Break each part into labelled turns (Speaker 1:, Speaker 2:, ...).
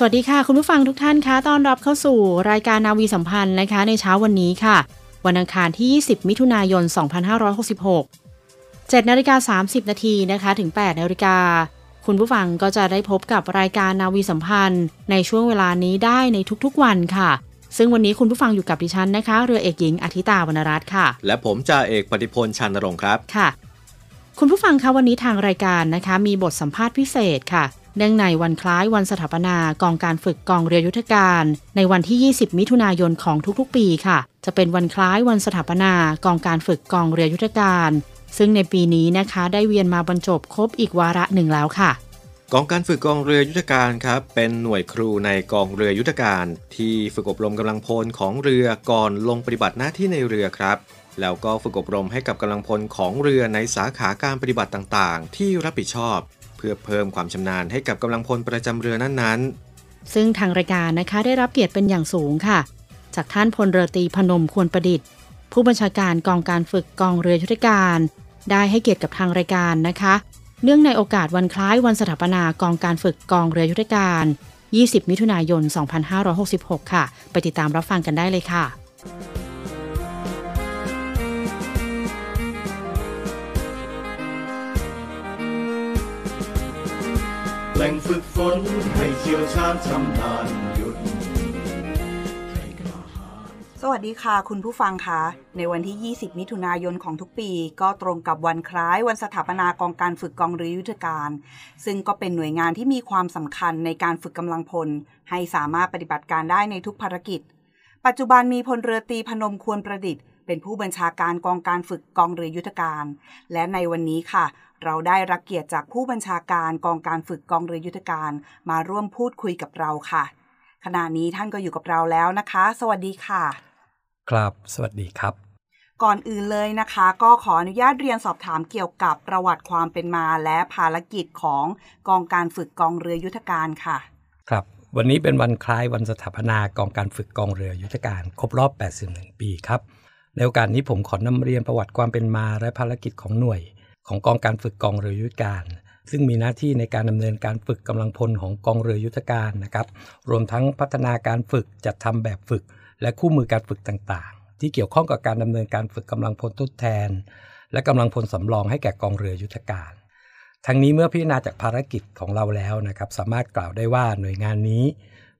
Speaker 1: สวัสดีค่ะ คุณผู้ฟังทุกท่านคะต้อนรับเข้าสู่รายการนาวีสัมพันธ์นะคะ ในเช้าวันนี้ค่ะ วันอังคารที่ 20 มิถุนายน 2566 7นาฬิกา30 นาทีนะคะ ถึง 8นาฬิกา คุณผู้ฟังก็จะได้พบกับรายการนาวีสัมพันธ์ ในช่วงเวลานี้ได้ในทุกๆวันค่ะ ซึ่งวันนี้คุณผู้ฟังอยู่กับดิฉันนะคะ เรือเอกหญิงอธิตาวรรณรัตน์ค่ะ
Speaker 2: และผมจ่าเอกปฏิพลชันนรงค์ครับ
Speaker 1: ค่ะ คุณผู้ฟังคะวันนี้ทางรายการนะคะ มีบทสัมภาษณ์พิเศษค่ะ เนื่องในวันคล้ายวันสถาปนากองการฝึกกองเรือยุทธการ ในวันที่ 20 มิถุนายนของทุกๆ ปีค่ะ จะเป็นวันคล้ายวันสถาปนากองการฝึกกองเรือยุทธการ ซึ่งในปีนี้นะคะได้เวียนมาบรรจบครบอีกวาระหนึ่งแล้วค่ะ
Speaker 2: กองการฝึกกองเรือยุทธการครับเป็นหน่วยครูในกองเรือยุทธการ ที่ฝึกอบรมกำลังพลของเรือก่อนลงปฏิบัติหน้าที่ในเรือครับ แล้วก็ฝึกอบรมให้กับกำลังพลของเรือในสาขาการปฏิบัติต่างๆ ที่รับผิดชอบ เพื่อเพิ่มความชำนาญให้กับกำลังพลประจำเรือนั้นๆ
Speaker 1: ซึ่งทางรายการนะคะได้รับเกียรติเป็นอย่างสูงค่ะ จากท่านพลเรือตรีพนมควรประดิษฐ์ ผู้บัญชาการกองการฝึกกองเรือยุทธการ ได้ให้เกียรติกับทางรายการนะคะ เนื่องในโอกาสวันคล้ายวันสถาปนากองการฝึกกองเรือยุทธการ 20 มิถุนายน 2566 ค่ะ ไปติดตามรับฟังกันได้เลยค่ะ
Speaker 3: แหล่งฝึกฝนให้เชี่ยวชาญชำนาญหยุด
Speaker 4: สวัสดีค่ะ คุณผู้ฟังคะในวันที่ 20 มิถุนายนของทุกปี ก็ตรงกับวันคล้ายวันสถาปนากองการฝึกกองเรือยุทธการ ซึ่งก็เป็นหน่วยงานที่มีความสำคัญในการฝึกกำลังพล ให้สามารถปฏิบัติการได้ในทุกภารกิจ ปัจจุบันมีพลเรือตีพนมควรประดิษฐ์ เป็นผู้บัญชาการกองการฝึกกองเรือยุทธการ และในวันนี้ค่ะ เราได้รับเกียรติจากผู้บัญชาการกองการฝึกกองเรือยุทธการ มาร่วมพูดคุยกับเราค่ะ ขณะนี้ท่านก็อยู่กับเราแล้วนะคะ สวัสดีค่ะ
Speaker 5: ครับ สวัสดีครับ
Speaker 4: ก่อนอื่นเลยนะคะ ก็ขออนุญาตเรียนสอบถามเกี่ยวกับประวัติความเป็นมาและภารกิจของกองการฝึกกองเรือยุทธการค่ะ
Speaker 5: ครับ วันนี้เป็นวันคล้ายวันสถาปนากองการฝึกกองเรือยุทธการ ครบรอบ 81 ปีครับในโอกาสนี้ผมขอนำเรียนประวัติความเป็นมาและภารกิจของหน่วย ของกองการฝึกกองเรือยุทธการ ซึ่งมีหน้าที่ในการดำเนินการฝึกกำลังพลของกองเรือยุทธการนะครับ รวมทั้งพัฒนาการฝึกจัดทำแบบฝึก และคู่มือการฝึกต่างๆ ที่เกี่ยวข้องกับการดำเนินการฝึกกำลังพลทดแทน และกำลังพลสำรองให้แก่กองเรือยุทธการทั้งนี้เมื่อพิจารณาจากภารกิจของเราแล้วนะครับ สามารถกล่าวได้ว่าหน่วยงานนี้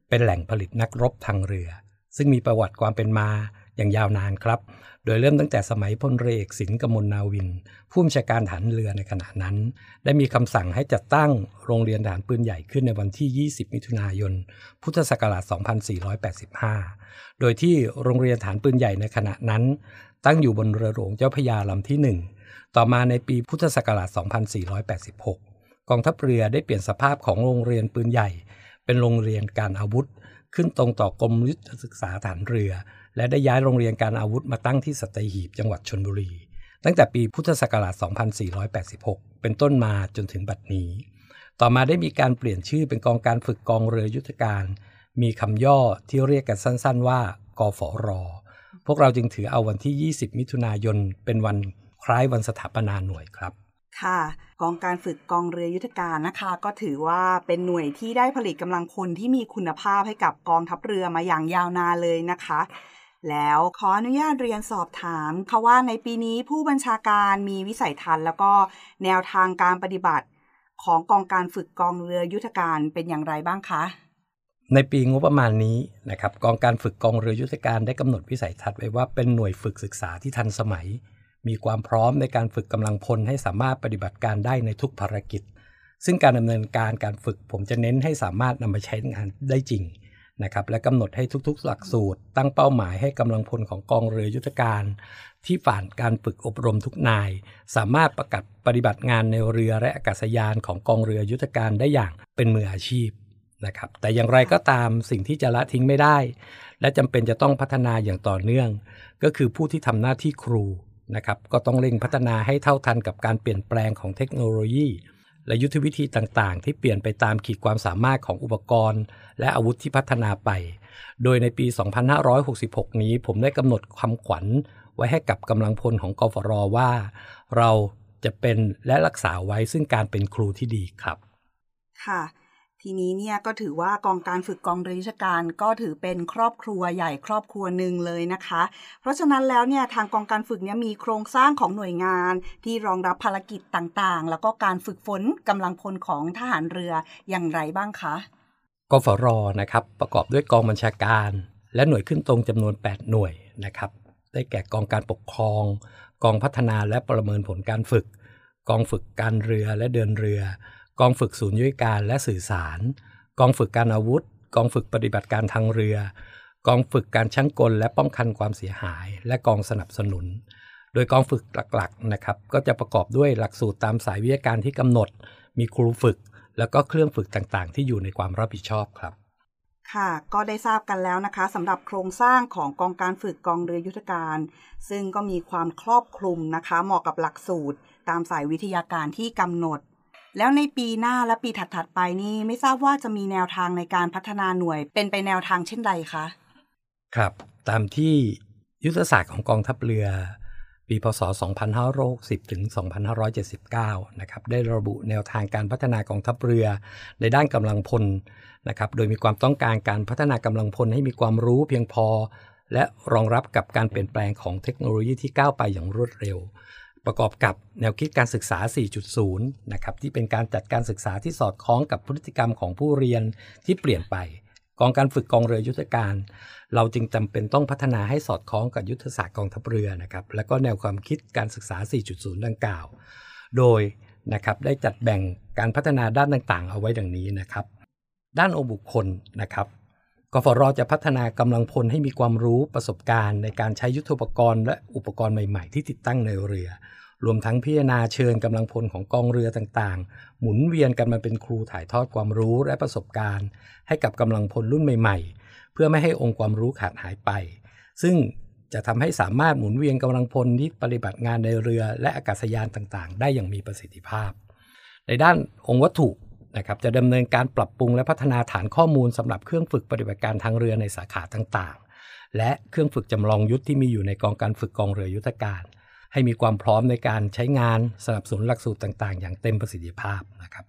Speaker 5: เป็นแหล่งผลิตนักรบทางเรือ ซึ่งมีประวัติความเป็นมา อย่างยาวนานครับ โดยเริ่มตั้งแต่สมัยพลเรือเอกสินกมลนาวิน ผู้บัญชาการฐานเรือในขณะนั้น ได้มีคำสั่งให้จัดตั้งโรงเรียนฐานปืนใหญ่ขึ้นในวันที่ 20 มิถุนายน พุทธศักราช 2485 โดยที่โรงเรียนฐานปืนใหญ่ในขณะนั้น ตั้งอยู่บนเรือหลวงเจ้าพยาลำที่ 1 ต่อมาในปีพุทธศักราช 2486 กองทัพเรือได้เปลี่ยนสภาพของโรงเรียนปืนใหญ่ เป็นโรงเรียนการอาวุธขึ้นตรงต่อกรมยุทธศึกษาฐานเรือ และได้ย้ายโรงเรียนการอาวุธมาตั้งที่สัตหีบจังหวัดชนบุรี ตั้งแต่ปีพุทธศักราช 2486 เป็นต้นมาจนถึงบัดนี้ ต่อมาได้มีการเปลี่ยนชื่อเป็นกองการฝึกกองเรือยุทธการ มีคำย่อที่เรียกกันสั้น ๆ ว่ากฟร พวกเราจึงถือเอาวันที่ 20 มิถุนายน เป็นวันคล้ายวันสถาปนาหน่วยครับ
Speaker 4: ค่ะกองการฝึกกองเรือยุทธการนะคะ ก็ถือว่าเป็นหน่วยที่ได้ผลิตกำลังพลที่มีคุณภาพให้กับกองทัพเรือมาอย่างยาวนานเลยนะคะ แล้วขออนุญาตเรียนสอบถามค่ะว่าในปีนี้ผู้บัญชาการมีวิสัยทัศน์ แล้วก็แนวทางการปฏิบัติของกองการฝึกกองเรือยุทธการเป็นอย่างไรบ้างคะ
Speaker 5: ในปีงบประมาณนี้นะครับกองการฝึกกองเรือยุทธการได้กำหนดวิสัยทัศน์ไว้ว่าเป็นหน่วยฝึกศึกษาที่ทันสมัย มีความพร้อมในการฝึกกำลังพลให้สามารถปฏิบัติการได้ในทุกภารกิจ ซึ่งการดำเนินการการฝึกผมจะเน้นให้สามารถนำไปใช้งานได้จริง นะครับและกำหนดให้ทุกๆ หลักสูตร ตั้งเป้าหมายให้กำลังพลของกองเรือยุทธการ ที่ผ่านการฝึกอบรมทุกนาย สามารถประกาศปฏิบัติงานในเรือและอากาศยานของกองเรือยุทธการได้อย่างเป็นมืออาชีพนะครับแต่อย่างไรก็ตามสิ่งที่จะละทิ้งไม่ได้ และจำเป็นจะต้องพัฒนาอย่างต่อเนื่อง ก็คือผู้ที่ทำหน้าที่ครูนะครับก็ต้องเร่งพัฒนาให้เท่าทันกับการเปลี่ยนแปลงของเทคโนโลยี และยุทธวิธีต่างๆ ที่เปลี่ยนไปตามขีดความสามารถของอุปกรณ์ และอาวุธที่พัฒนาไป โดยในปี 2566 นี้ผมได้กำหนดความขวัญไว้ให้กับกำลังพลของกฟรว่า เราจะเป็นและรักษาไว้ซึ่งการเป็นครูที่ดีครับ
Speaker 4: ค่ะ ทีนี้เนี่ยก็ถือว่ากองการฝึกกองเรือยุทธการก็ถือเป็นครอบครัวใหญ่ครอบครัวหนึ่งเลยนะคะ เพราะฉะนั้นแล้วเนี่ยทางกองการฝึกเนี่ยมีโครงสร้างของหน่วยงานที่รองรับภารกิจต่างๆ แล้วก็การฝึกฝนกำลังพลของทหารเรืออย่างไรบ้างคะ
Speaker 5: กฟรนะครับประกอบด้วยกองบัญชาการ และหน่วยขึ้นตรงจำนวน 8 หน่วยนะครับได้แก่กองการปกครอง กองพัฒนาและประเมินผลการฝึก กองฝึกการเรือและเดินเรือ กองฝึกศูนย์ยุทธการและสื่อสาร กองฝึกการอาวุธ กองฝึกปฏิบัติการทางเรือ กองฝึกการช่างกลและป้องกันความเสียหาย และกองสนับสนุน โดยกองฝึกหลักๆนะครับก็จะประกอบด้วยหลักสูตรตามสายวิทยาการที่กำหนด มีครูฝึก แล้วก็เครื่องฝึกต่างๆ ที่อยู่ในความรับผิดชอบครับ
Speaker 4: ค่ะก็ได้ทราบกันแล้วนะคะสำหรับโครงสร้างของกองการฝึกกองเรือยุทธการ ซึ่งก็มีความครอบคลุมนะคะ เหมาะกับหลักสูตร ตามสายวิทยาการที่กำหนด แล้วในปีหน้าและปีถัดๆไปนี่ไม่ทราบว่าจะมีแนวทางในการพัฒนาหน่วย เป็นไปแนวทางเช่นใดคะ
Speaker 5: ครับ ตามที่ยุทธศาสตร์ของกองทัพเรือ ปีพศ 2560 ถึง 2579 นะครับได้ระบุแนวทางการพัฒนากองทัพเรือ ในด้านกำลังพลนะครับโดยมีความต้องการการพัฒนากำลังพลให้มีความรู้เพียงพอ และรองรับกับการเปลี่ยนแปลงของเทคโนโลยีที่ก้าวไปอย่างรวดเร็ว ประกอบกับแนวคิดการศึกษา 4.0 นะครับที่เป็นการจัดการศึกษาที่สอดคล้องกับพฤติกรรมของผู้เรียนที่เปลี่ยนไป กองการฝึกกองเรือยุทธการ เราจึงจำเป็นต้องพัฒนาให้สอดคล้องกับยุทธศาสตร์กองทัพเรือนะครับและก็แนวความคิดการศึกษา 4.0 ดังกล่าว โดยนะครับได้จัดแบ่งการพัฒนาด้านต่างๆ เอาไว้ดังนี้นะครับ ด้านองค์บุคคลนะครับ กฟรจะพัฒนากำลังพลให้มีความรู้ประสบการณ์ในการใช้ยุทธปกรณ์และอุปกรณ์ใหม่ๆ ที่ติดตั้งในเรือ รวมทั้งพิจารณาเชิญกำลังพลของกองเรือต่างๆ หมุนเวียนกันมาเป็นครูถ่ายทอดความรู้และประสบการณ์ ให้กับกำลังพลรุ่นใหม่ๆ เพื่อไม่ให้องค์ความรู้ขาดหายไป ซึ่งจะทำให้สามารถหมุนเวียนกำลังพลที่ปฏิบัติงานในเรือและอากาศยานต่างๆ ได้อย่างมีประสิทธิภาพ ในด้านองค์วัตถุ นะครับจะดำเนินการปรับปรุงและพัฒนาฐานข้อมูลสำหรับเครื่องฝึกปฏิบัติการทางเรือในสาขาต่างๆ และเครื่องฝึกจำลองยุทธที่มีอยู่ในกองการฝึกกองเรือยุทธการ ให้มีความพร้อมในการใช้งานสนับสนุนหลักสูตรต่างๆ อย่างเต็มประสิทธิภาพนะครับ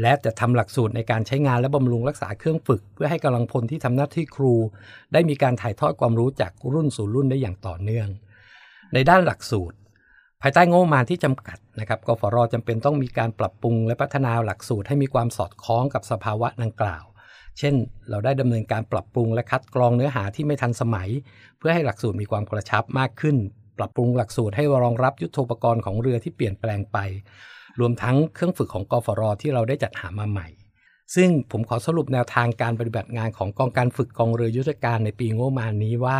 Speaker 5: และจะทำหลักสูตรในการใช้งานและบำรุงรักษาเครื่องฝึก เพื่อให้กำลังพลที่ทำหน้าที่ครู ได้มีการถ่ายทอดความรู้จากรุ่นสู่รุ่นได้อย่างต่อเนื่อง ในด้านหลักสูตร ภายใต้งบประมาณที่จำกัดนะครับกฟรจำเป็นต้องมีการปรับปรุงและพัฒนาหลักสูตรให้มีความสอดคล้องกับสภาวะดังกล่าว เช่น เราได้ดำเนินการปรับปรุงและคัดกรองเนื้อหาที่ไม่ทันสมัย เพื่อให้หลักสูตรมีความกระชับมากขึ้น ปรับปรุงหลักสูตรให้รองรับยุทธปกรณ์ของเรือที่เปลี่ยนแปลงไป รวมทั้งเครื่องฝึกของกฟรที่เราได้จัดหามาใหม่ ซึ่งผมขอสรุปแนวทางการปฏิบัติงานของกองการฝึกกองเรือยุทธการในปีงบประมาณนี้ว่า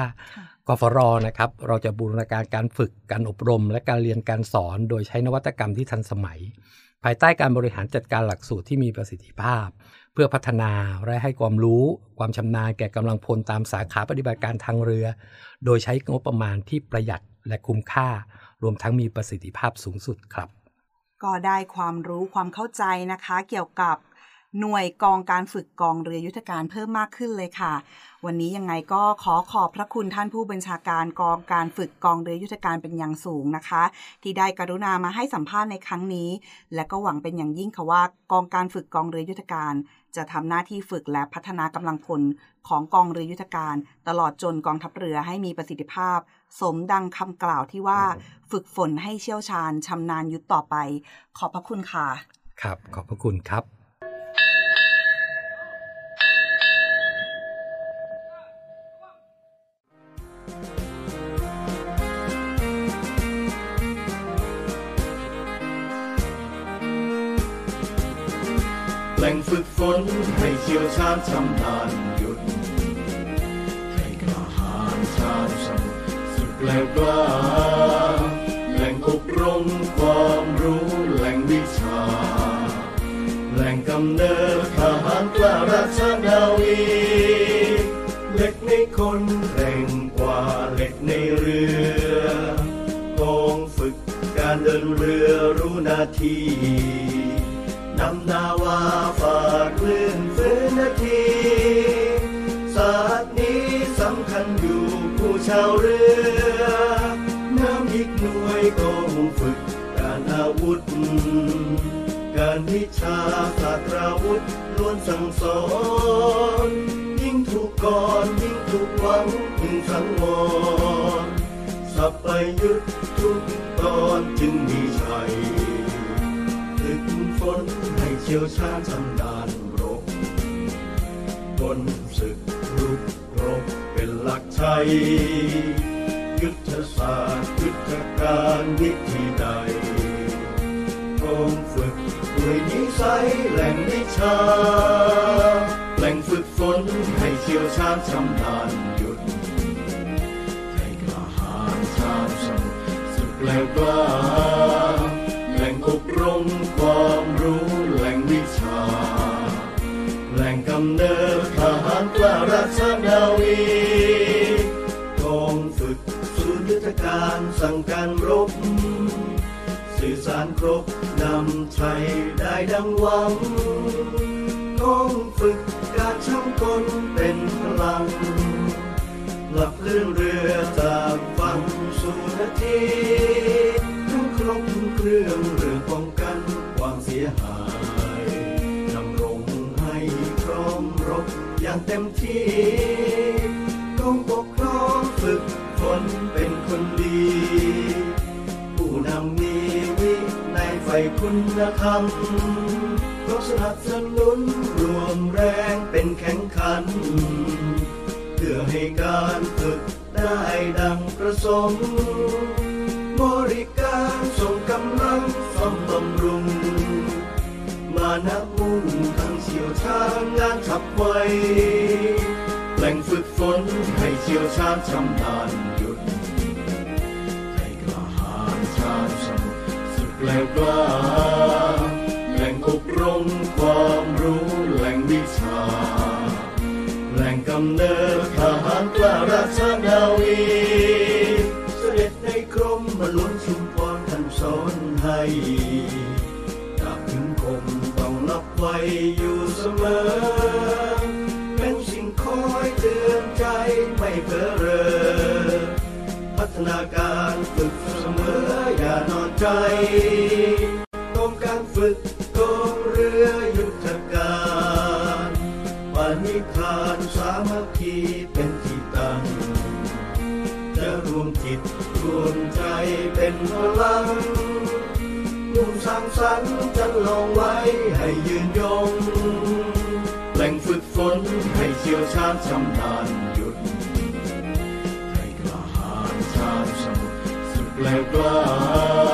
Speaker 5: กฟรนะครับเราจะบูรณาการการฝึกการอบรม และการเรียนการสอน โดยใช้นวัตกรรมที่ทันสมัย ภายใต้การบริหารจัดการหลักสูตรที่มีประสิทธิภาพ เพื่อพัฒนาและให้ความรู้ ความชำนาญแก่กำลังพลตามสาขาปฏิบัติการทางเรือ โดยใช้งบประมาณที่ประหยัดและคุ้มค่า รวมทั้งมีประสิทธิภาพสูงสุดครับ
Speaker 4: ก็ได้ความรู้ความเข้าใจนะคะ เกี่ยวกับ หน่วยกองการฝึกกองเรือยุทธการเพิ่มมากขึ้นเลยค่ะ วันนี้ยังไงก็ขอขอบพระคุณท่านผู้บัญชาการกองการฝึกกองเรือยุทธการเป็นอย่างสูงนะคะ ที่ได้กรุณามาให้สัมภาษณ์ในครั้งนี้ และก็หวังเป็นอย่างยิ่งค่ะว่ากองการฝึกกองเรือยุทธการ จะทำหน้าที่ฝึกและพัฒนากำลังพลของกองเรือยุทธการ ตลอดจนกองทัพเรือให้มีประสิทธิภาพ สมดังคำกล่าวที่ว่าฝึกฝนให้เชี่ยวชาญชำนาญยุทธต่อไป ขอบพระคุณค่ะ
Speaker 5: ครับ ขอบพระคุณครับ
Speaker 3: ล่งฝึกฝนให้เชี่ยวชาญชำนาญหยุด ให้กล้าหาญชาญสมุทรสุดแกล้วกล้าแหล่งอบรมความรู้แหล่งวิชา แหล่งกำเนิดทหารกล้าราชนาวีเหล็กในคนแรงกว่าเหล็กในเรือกองฝึกการเดินเรือรู้นาที นำนาวาฝากคลื่นฟื้นนาทีศาสตร์นี้สำคัญอยู่ผู้ชาวเรือ น้ำอีกหน่วยกองฝึกการอาวุธ การวิชาศาสตราวุธล้วนสั่งสอน ยิ่งถูกก่อนยิ่งถูกหวังยิ่งสังวรสับไปยุดทุกตอนจึงมีชัย ฝึกฝนให้เชี่ยวชาญชำนาญรบบนศึกรุกรบเป็นหลักชัยยุทธศาสตร์ยุทธการวิธีใดกองฝึกด้วยนิสัยแหล่งวิชา แหล่งฝึกฝนให้เชี่ยวชาญชำนาญหยุดให้กล้าหาญชาญสมุทรสุดแล้วกล้าแหล่งอบรม ความรู้แหล่งวิชา แหล่งกำเนิดทหารกล้าราชนาวีกองฝึกศูนย์ยุทธการสั่งการรบ สื่อสารครบนำชัยได้ดังหวังกองฝึกการช่างกลเป็นพลังหลับลื่นเรือจากฝั่งสู่นาทีทั้งครบเครื่อง อย่ต็มที่กองปกครองฝึกฝนเป็นคนดี ผู้นำมีวิในไฟคุณธรรมต้องสนับสนุนรวมแรงเป็นแข่งขัน เพื่อให้การฝึกได้ดังประสงค์ ชี่ยวชาญงานขับไวแหล่งฝึกฝนให้เชี่ยวชาญชำนาญหยุด ให้กล้าหาญชาญสมุทรสุดแกล้วกล้า ใจกองการฝึกกองเรือยุทธการปานิพานสามัคคีเป็นที่ตั้ง จะรวมจิตรวมใจเป็นพลังมุ่งสร้างสรรค์จะลองไว้ให้ยืนยง แหล่งฝึกฝนให้เชี่ยวชาญชำนาญหยุดให้กล้าหาญชาญสมุทรสุดแล้วกล้า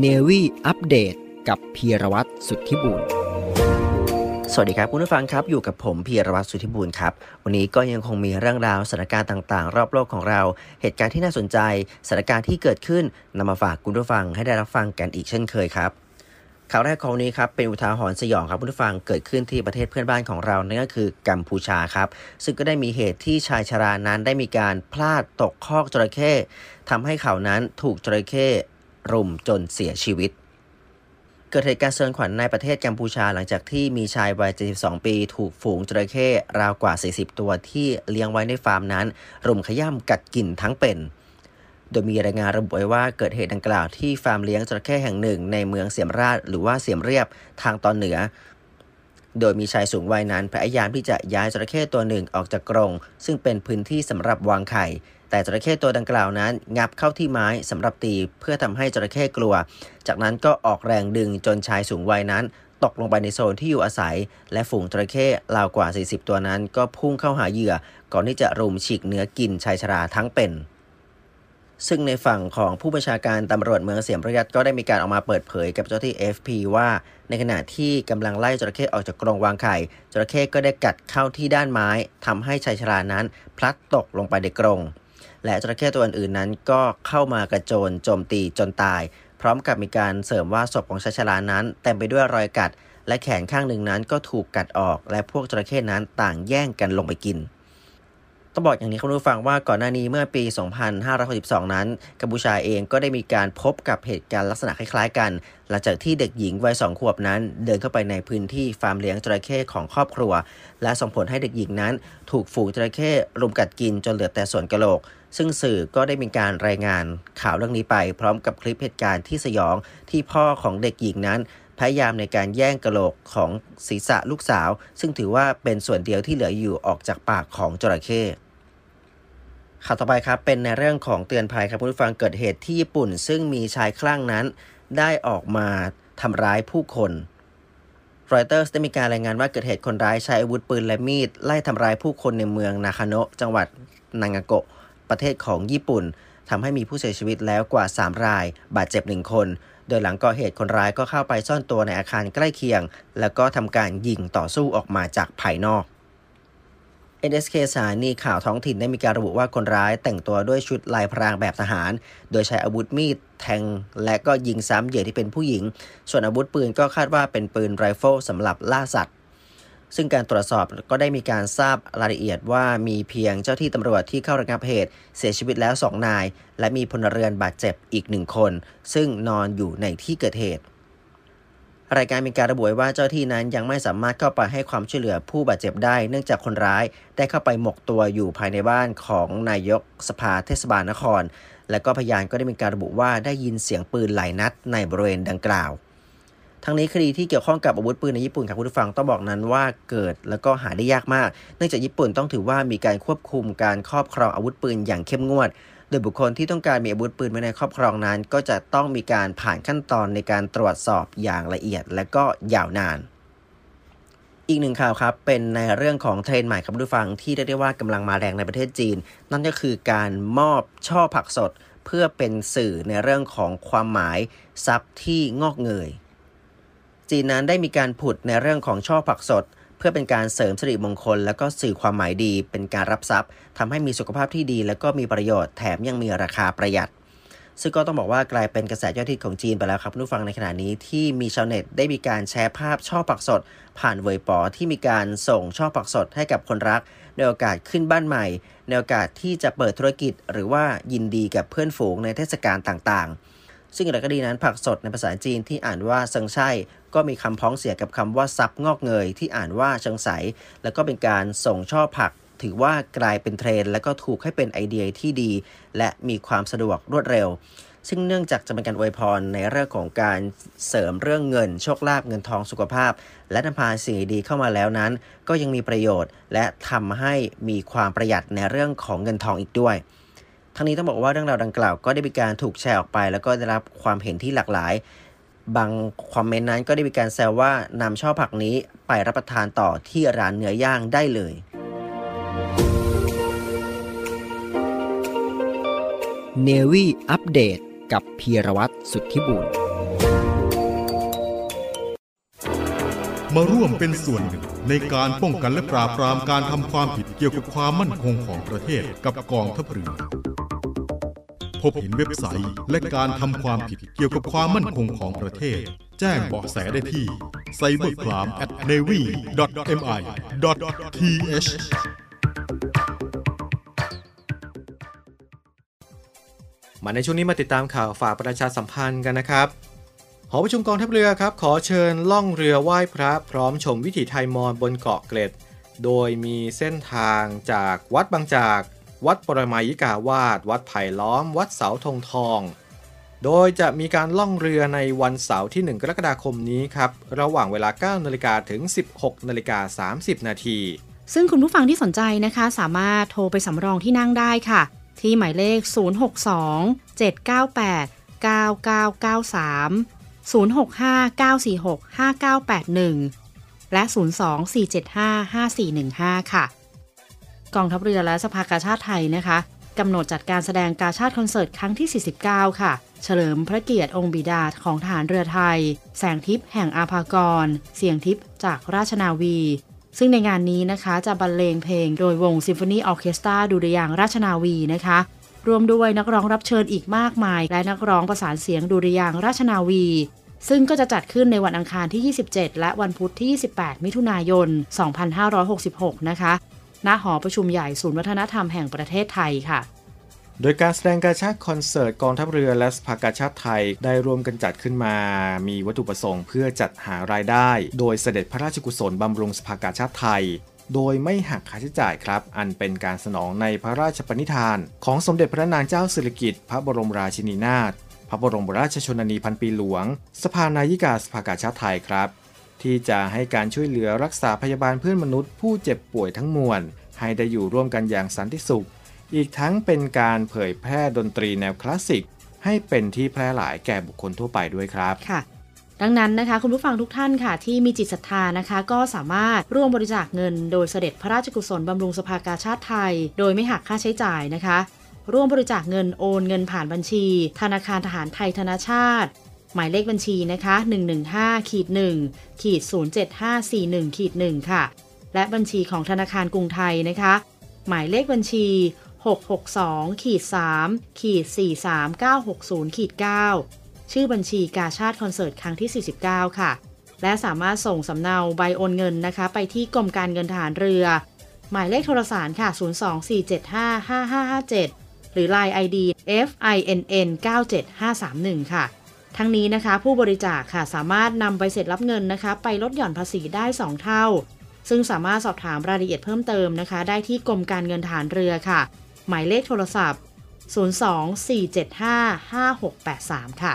Speaker 6: เนวี่อัปเดตกับพีรวัตรสุทธิบุญสวัสดีครับคุณผู้ฟังครับอยู่กับผมพีรวัตรสุทธิบุญครับ วันนี้ก็ยังคงมีเรื่องราวสถานการณ์ต่างๆ รอบโลกของเรา เหตุการณ์ที่น่าสนใจสถานการณ์ที่เกิดขึ้นนำมาฝากคุณผู้ฟังให้ได้รับฟังกันอีกเช่นเคยครับข่าวแรกของนี้ครับเป็นอุทาหรณ์สยองครับคุณผู้ฟังเกิดขึ้นที่ประเทศเพื่อนบ้านของเรานั่นก็คือกัมพูชาครับ ซึ่งก็ได้มีเหตุที่ชายชรานั้นได้มีการพลาดตกคอกจระเข้ทำให้เขานั้นถูกจระเข้ รุมจนเสียชีวิต เกิดเหตุการณ์เซินขวัญในประเทศกัมพูชาหลังจากที่มีชายวัย 72 ปี ถูกฝูงจระเข้ราวกว่า 40 ตัวที่เลี้ยงไว้ในฟาร์มนั้น รุมขย่ำกัดกินทั้งเป็น โดยมีรายงานระบุไว้ว่าเกิดเหตุดังกล่าวที่ฟาร์มเลี้ยงจระเข้แห่งหนึ่ง ในเมืองเสียมราชหรือว่าเสียมเรียบทางตอนเหนือโดยมีชายสูงวัยนั้นพยายามที่จะย้ายจระเข้ตัวหนึ่งออกจากกรง ซึ่งเป็นพื้นที่สำหรับวางไข่ แต่จระเข้ตัวดังกล่าวนั้น งับเข้าที่ไม้สำหรับตีเพื่อทำให้จระเข้กลัว จากนั้นก็ออกแรงดึงจนชายสูงวัยนั้น ตกลงไปในโซนที่อยู่อาศัย และฝูงจระเข้ราวกว่า 40 ตัวนั้น ก็พุ่งเข้าหาเหยื่อ ก่อนที่จะรุมฉีกเนื้อกินชายชราทั้งเป็นซึ่งในฝั่งของผู้บัญชาการตำรวจเมืองเสียมระยัดก็ได้มีการออกมาเปิดเผยกับเจ้าที่ FP ว่า ในขณะที่กำลังไล่จระเข้ออกจากกรงวางไข่จระเข้ก็ได้กัดเข้าที่ด้านไม้ทำให้ชายชรานั้น พลัดตกลงไปในกรง และจระเข้ตัวอื่นๆนั้นก็เข้ามากระโจนโจมตีจนตาย พร้อมกับมีการเสริมว่าศพของชายชรานั้นเต็มไปด้วยรอยกัด และแขนข้างหนึ่งนั้นก็ถูกกัดออก และพวกจระเข้นั้นต่างแย่งกันลงไปกิน ต้องบอกอย่างนี้คุณผู้ฟังว่าก่อนหน้านี้เมื่อปี 2562 นั้น กัมพูชาเองก็ได้มีการพบกับเหตุการณ์ลักษณะคล้ายๆกัน หลังจากที่เด็กหญิงวัยสองขวบนั้น เดินเข้าไปในพื้นที่ฟาร์มเลี้ยงจระเข้ของครอบครัว และส่งผลให้เด็กหญิงนั้น ถูกฝูงจระเข้รุมกัดกินจนเหลือแต่ส่วนกะโหลก ซึ่งสื่อก็ได้มีการรายงานข่าวเรื่องนี้ไป พร้อมกับคลิปเหตุการณ์ที่สยองที่พ่อของเด็กหญิงนั้นพยายามในการแย่งกระโหลกของศีรษะลูกสาว ซึ่งถือว่าเป็นส่วนเดียวที่เหลืออยู่ออกจากปากของจระเข้ ข่าวต่อไปครับเป็นในเรื่องของเตือนภัยครับผู้ฟังเกิดเหตุที่ญี่ปุ่น ซึ่งมีชายคลั่งนั้นได้ออกมาทำร้ายผู้คนรอยเตอร์สได้มีการรายงานว่าเกิดเหตุคนร้ายใช้อาวุธปืนและมีด ไล่ทำร้ายผู้คนในเมืองนาคาโนะจังหวัดนางาโกะ ประเทศของญี่ปุ่นทำให้มีผู้เสียชีวิตแล้วกว่า 3 ราย บาดเจ็บหนึ่งคน โดยหลังก่อเหตุคนร้ายก็เข้าไปซ่อนตัวในอาคารใกล้เคียง แล้วก็ทำการยิงต่อสู้ออกมาจากภายนอก NSK สถานีข่าวท้องถิ่นได้มีการระบุว่าคนร้ายแต่งตัวด้วยชุดลายพรางแบบทหาร โดยใช้อาวุธมีดแทงและก็ยิงซ้ำเหยื่อที่เป็นผู้หญิง ส่วนอาวุธปืนก็คาดว่าเป็นปืนไรเฟิลสำหรับล่าสัตว์ซึ่งการตรวจสอบก็ได้มีการทราบรายละเอียดว่ามีเพียงเจ้าที่ตำรวจที่เข้าระงับเหตุ เสียชีวิตแล้ว 2 นาย และมีพลเรือนบาดเจ็บอีกหนึ่งคน ซึ่งนอนอยู่ในที่เกิดเหตุ รายการมีการระบุว้ว่าเจ้าที่นั้นยังไม่สามารถเข้าไปให้ความช่วยเหลือผู้บาดเจ็บได้ เนื่องจากคนร้ายได้เข้าไปหมกตัวอยู่ภายในบ้านของนายกสภาเทศบาลนคร และก็พยานก็ได้มีการระบุว่าได้ยินเสียงปืนหลายนัดในบริเวณดังกล่าว ทั้งนี้คดีที่เกี่ยวข้องกับอาวุธปืนในญี่ปุ่นครับคุณผู้ฟังต้องบอกนั้นว่าเกิดแล้วก็หาได้ยากมาก เนื่องจากญี่ปุ่นต้องถือว่ามีการควบคุมการครอบครองอาวุธปืนอย่างเข้มงวด โดยบุคคลที่ต้องการมีอาวุธปืนไว้ในครอบครองนั้น ก็จะต้องมีการผ่านขั้นตอนในการตรวจสอบอย่างละเอียด และก็ยาวนาน อีกหนึ่งข่าวครับ เป็นในเรื่องของเทรนใหม่ครับผู้ฟังที่เรียกได้ว่ากำลังมาแรงในประเทศจีน นั่นก็คือการมอบช่อผักสด เพื่อเป็นสื่อในเรื่องของความหมายทรัพย์ที่งอกเงยจีนนั้นได้มีการผุดในเรื่องของช่อผักสด เพื่อเป็นการเสริมสิริมงคล และก็สื่อความหมายดี เป็นการรับทรัพย์ทำให้มีสุขภาพที่ดี และก็มีประโยชน์แถมยังมีราคาประหยัด ซึ่งก็ต้องบอกว่ากลายเป็นกระแสยอดฮิตของจีนไปแล้วครับผู้ฟังในขณะนี้ที่มีชาวเน็ตได้มีการแชร์ภาพช่อผักสด ผ่านเวยปอที่มีการส่งช่อผักสดให้กับคนรักในโอกาสขึ้นบ้านใหม่ ในโอกาสที่จะเปิดธุรกิจ หรือว่ายินดีกับเพื่อนฝูงในเทศกาลต่างๆซึ่งอะไรก็ดีนั้นผักสดในภาษาจีนที่อ่านว่าเซิงไช่ ก็มีคำพ้องเสียกับคำว่าซับงอกเงยที่อ่านว่าเชิงใส แล้วก็เป็นการส่งช่อผัก ถือว่ากลายเป็นเทรน และก็ถูกให้เป็นไอเดียที่ดี และมีความสะดวกรวดเร็ว ซึ่งเนื่องจากจะเป็นการอวยพรในเรื่องของการเสริมเรื่องเงินโชคลาภเงินทองสุขภาพ และนำพาสิ่งดีเข้ามาแล้วนั้น ก็ยังมีประโยชน์ และทำให้มีความประหยัดในเรื่องของเงินทองอีกด้วยทั้งนี้ต้องบอกว่าเรื่องราวดังกล่าวก็ได้มีการถูกแชร์ออกไป แล้วก็ได้รับความเห็นที่หลากหลาย บางคอมเมนต์นั้นก็ได้มีการแซวว่านำช่อผักนี้ไปรับประทานต่อที่ร้านเนื้อย่างได้เลย เนวี่อัปเดตกับพีรวัตรสุทธิบุญ
Speaker 7: มาร่วมเป็นส่วนหนึ่งในการป้องกันและปราบปรามการทำความผิดเกี่ยวกับความมั่นคงของประเทศกับกองทัพเรือ พบเห็นเว็บไซต์ และการทำความผิดเกี่ยวกับความมั่นคงของประเทศ แจ้งเบาะแสได้ที่ cybercrime@navy.mi.th
Speaker 2: มาในช่วงนี้มาติดตามข่าวฝากประชาสัมพันธ์กันนะครับหอประชุมกองทัพเรือครับ ขอเชิญล่องเรือไหว้พระพร้อมชมวิถีไทยมอญบนเกาะเกร็ด โดยมีเส้นทางจากวัดบางจาก วัดปรมายิกาวาด วัดไผ่ล้อม วัดเสาธงทอง โดยจะมีการล่องเรือในวันเสาร์ที่ 1 กรกฎาคมนี้ครับ ระหว่างเวลา 9นาฬิกาถึง 16นาฬิกา30 นาที
Speaker 1: ซึ่งคุณผู้ฟังที่สนใจนะคะ สามารถโทรไปสำรองที่นั่งได้ค่ะ ที่หมายเลข 062 798 9993 065 946 5981 และ 02 475 5415 ค่ะ กองทัพเรือและสภากาชาติไทยนะคะกำหนดจัดการแสดงกาชาติคอนเสิร์ตครั้งที่ 49 ค่ะ เฉลิมพระเกียรติองค์บิดาของทหารเรือไทย แสงทิพย์แห่งอาภากร เสียงทิพย์จากราชนาวี ซึ่งในงานนี้นะคะจะบรรเลงเพลงโดยวงซิมโฟนีออเคสตราดุริยางราชนาวีนะคะรวมด้วยนักร้องรับเชิญอีกมากมาย และนักร้องประสานเสียงดุริยางราชนาวี ซึ่งก็จะจัดขึ้นในวันอังคารที่ 27 และวันพุธที่ 28 มิถุนายน 2566 นะคะ ณหอประชุมใหญ่ศูนย์วัฒนธรรมแห่งประเทศไทยค่ะ
Speaker 2: โดยการแสดงกาชาติคอนเสิร์ตกองทัพเรือและสภากาชาติไทยได้ร่วมกันจัดขึ้นมา มีวัตถุประสงค์เพื่อจัดหารายได้ โดยเสด็จพระราชกุศลบำรุงสภากาชาติไทย โดยไม่หักค่าใช้จ่ายครับ อันเป็นการสนองในพระราชปณิธาน ของสมเด็จพระนางเจ้าสิริกิติ์พระบรมราชินีนาถพระบรมราชชนนีพันปีหลวง สภานายิกาสภากาชาติไทยครับ ที่จะให้การช่วยเหลือรักษาพยาบาลเพื่อนมนุษย์ผู้เจ็บป่วยทั้งมวล ให้ได้อยู่ร่วมกันอย่างสันติสุข อีกทั้งเป็นการเผยแพร่ดนตรีแนวคลาสสิก ให้เป็นที่แพร่หลายแก่บุคคลทั่วไปด้วยครับ
Speaker 1: ค่ะดังนั้นนะคะคุณผู้ฟังทุกท่านค่ะ ที่มีจิตศรัทธานะคะ ก็สามารถร่วมบริจาคเงิน โดยเสด็จพระราชกุศลบำรุงสภากาชาติไทย โดยไม่หักค่าใช้จ่ายนะคะ ร่วมบริจาคเงินโอนเงินผ่านบัญชี ธนาคารทหารไทยธนาชาติ หมายเลขบัญชีนะคะ 115ขีด1ขีด07541ขีด1ค่ะ และบัญชีของธนาคารกรุงไทยนะคะ หมายเลขบัญชี 662ขีด3ขีด43960ขีด9ชื่อบัญชีกาชาติคอนเสิร์ตครั้งที่ 49 ค่ะ และสามารถส่งสำเนาใบโอนเงินนะคะ ไปที่กรมการเงินทหารเรือ หมายเลขโทรศัพท์ค่ะ 024755557 หรือ Line ID FINN 97531 ค่ะ ทั้งนี้นะคะ ผู้บริจาคค่ะสามารถนำใบเสร็จรับเงินนะคะ ไปลดหย่อนภาษีได้ 2 เท่า ซึ่งสามารถสอบถามรายละเอียดเพิ่มเติมนะคะ ได้ที่กรมการเงินฐานเรือค่ะ หมายเลขโทรศัพท์ 024755683 ค่ะ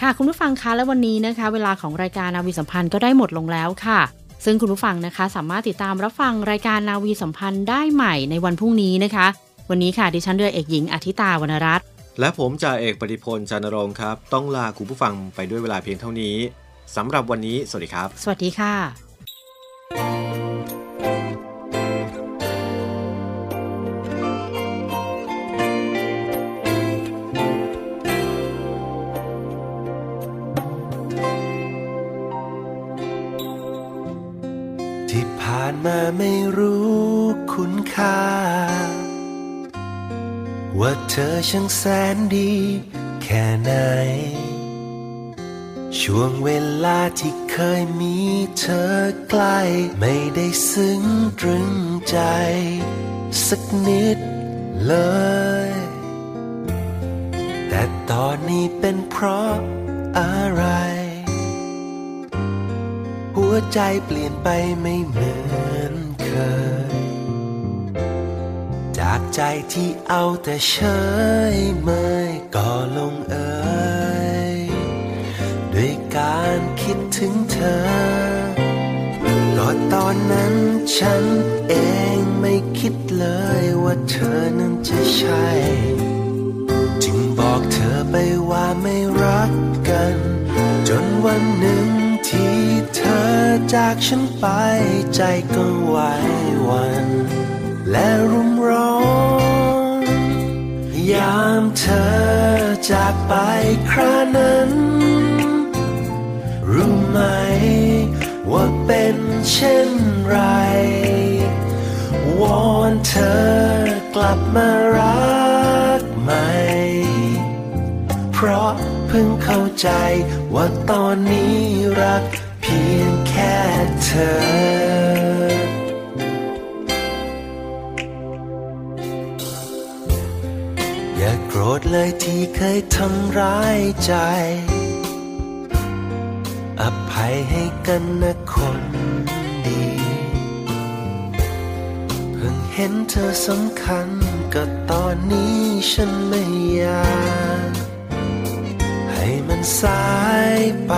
Speaker 1: ค่ะคุณผู้ฟังคะและวันนี้นะคะ เวลาของรายการนาวีสัมพันธ์ก็ได้หมดลงแล้วค่ะ ซึ่งคุณผู้ฟังนะคะ สามารถติดตามรับฟังรายการนาวีสัมพันธ์ได้ใหม่ในวันพรุ่งนี้นะคะ วันนี้ค่ะดิฉันเรือเอกหญิงอาทิตาวรรณรัตน์
Speaker 2: และผมจ่าเอกปฏิพลจันทรงค์ครับ ต้องลาคุณผู้ฟังไปด้วยเวลาเพียงเท่านี้สำหรับวันนี้ สวัสดีครับ
Speaker 1: สวัสดีค่ะ
Speaker 8: มาไม่รู้คุณค่า ว่าเธอช่างแสนดีแค่ไหน ช่วงเวลาที่เคยมีเธอใกล้ ไม่ได้ซึ้งตรึงใจ สักนิดเลย แต่ตอนนี้เป็นเพราะอะไร หัวใจเปลี่ยนไปไม่เหมือนเคย จากใจที่เอาแต่เฉยเมยก็ลงเอยด้วยการคิดถึงเธอ ก็ตอนนั้นฉันเองไม่คิดเลยว่าเธอนั้นจะใช่จึงบอกเธอไปว่าไม่รักกัน จนวันหนึ่ง เธอจากฉันไปใจก็ไหวหวัน และรุมร้อน ยามเธอจากไปครานั้น รู้ไหม ว่าเป็นเช่นไร วอนเธอกลับมารักใหม่ เพราะเพิ่งเข้าใจว่าตอนนี้รัก พียงแค่เธออย่าโกรธเลยที่เคยทำร้ายใจ อภัยให้กันนะคนดี เพิ่งเห็นเธอสำคัญก็ตอนนี้ฉันไม่อยาก ให้มันสายไป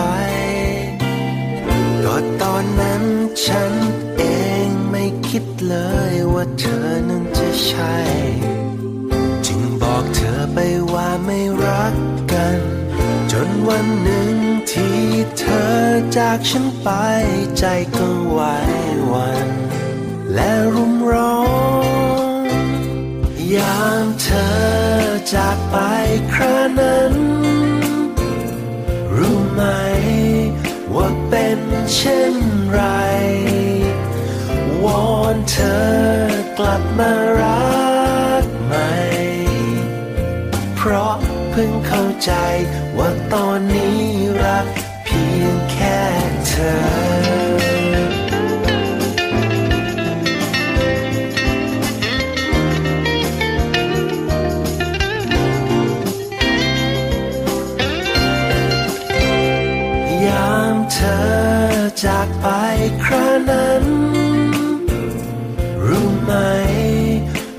Speaker 8: ก็ตอนนั้นฉันเองไม่คิดเลยว่าเธอนั้นจะใช่ จึงบอกเธอไปว่าไม่รักกัน จนวันหนึ่งที่เธอจากฉันไปใจก็ไหวหวัน และรุมร้อนยามเธอจากไปครานั้น เป็นเช่นไร วอนเธอกลับมารักใหม่ เพราะเพิ่งเข้าใจว่าตอนนี้รักเพียงแค่เธอ จากไปครานั้น รู้ไหม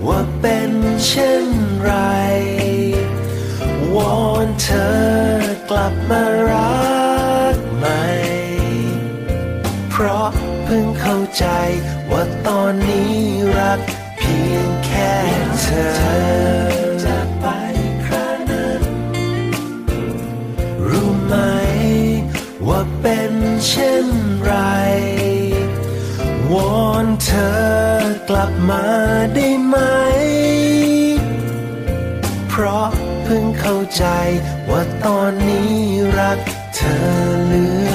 Speaker 8: ว่าเป็นเช่นไร วอนเธอกลับมารักใหม่ เพราะเพิ่งเข้าใจว่าตอนนี้รักเพียงแค่เธอรู้ไหมว่าเป็นเช่น ธอกลับมาได้ไหม เพราะเพิ่งเข้าใจว่าตอนนี้รักเธอเหลือ